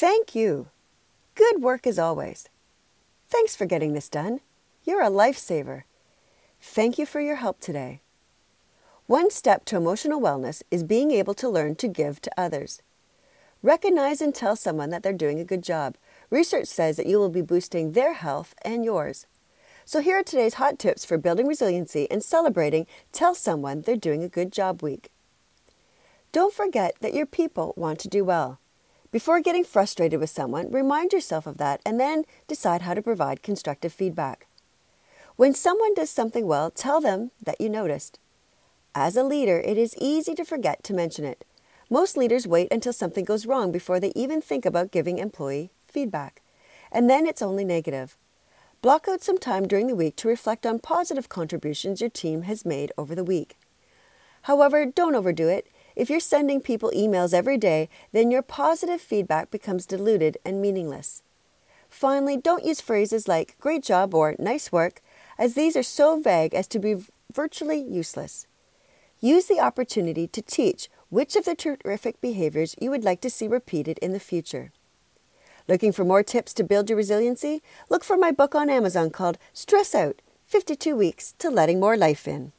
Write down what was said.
Thank you. Good work as always. Thanks for getting this done. You're a lifesaver. Thank you for your help today. One step to emotional wellness is being able to learn to give to others. Recognize and tell someone that they're doing a good job. Research says that you will be boosting their health and yours. So, here are today's hot tips for building resiliency and celebrating Tell Someone They're Doing a Good Job Week. Don't forget that your people want to do well. Before getting frustrated with someone, remind yourself of that and then decide how to provide constructive feedback. When someone does something well, tell them that you noticed. As a leader, it is easy to forget to mention it. Most leaders wait until something goes wrong before they even think about giving employee feedback. And then it's only negative. Block out some time during the week to reflect on positive contributions your team has made over the week. However, don't overdo it. If you're sending people emails every day, then your positive feedback becomes diluted and meaningless. Finally, don't use phrases like great job or nice work, as these are so vague as to be virtually useless. Use the opportunity to teach which of the terrific behaviors you would like to see repeated in the future. Looking for more tips to build your resiliency? Look for my book on Amazon called Stress Out 52 Weeks to Letting More Life In.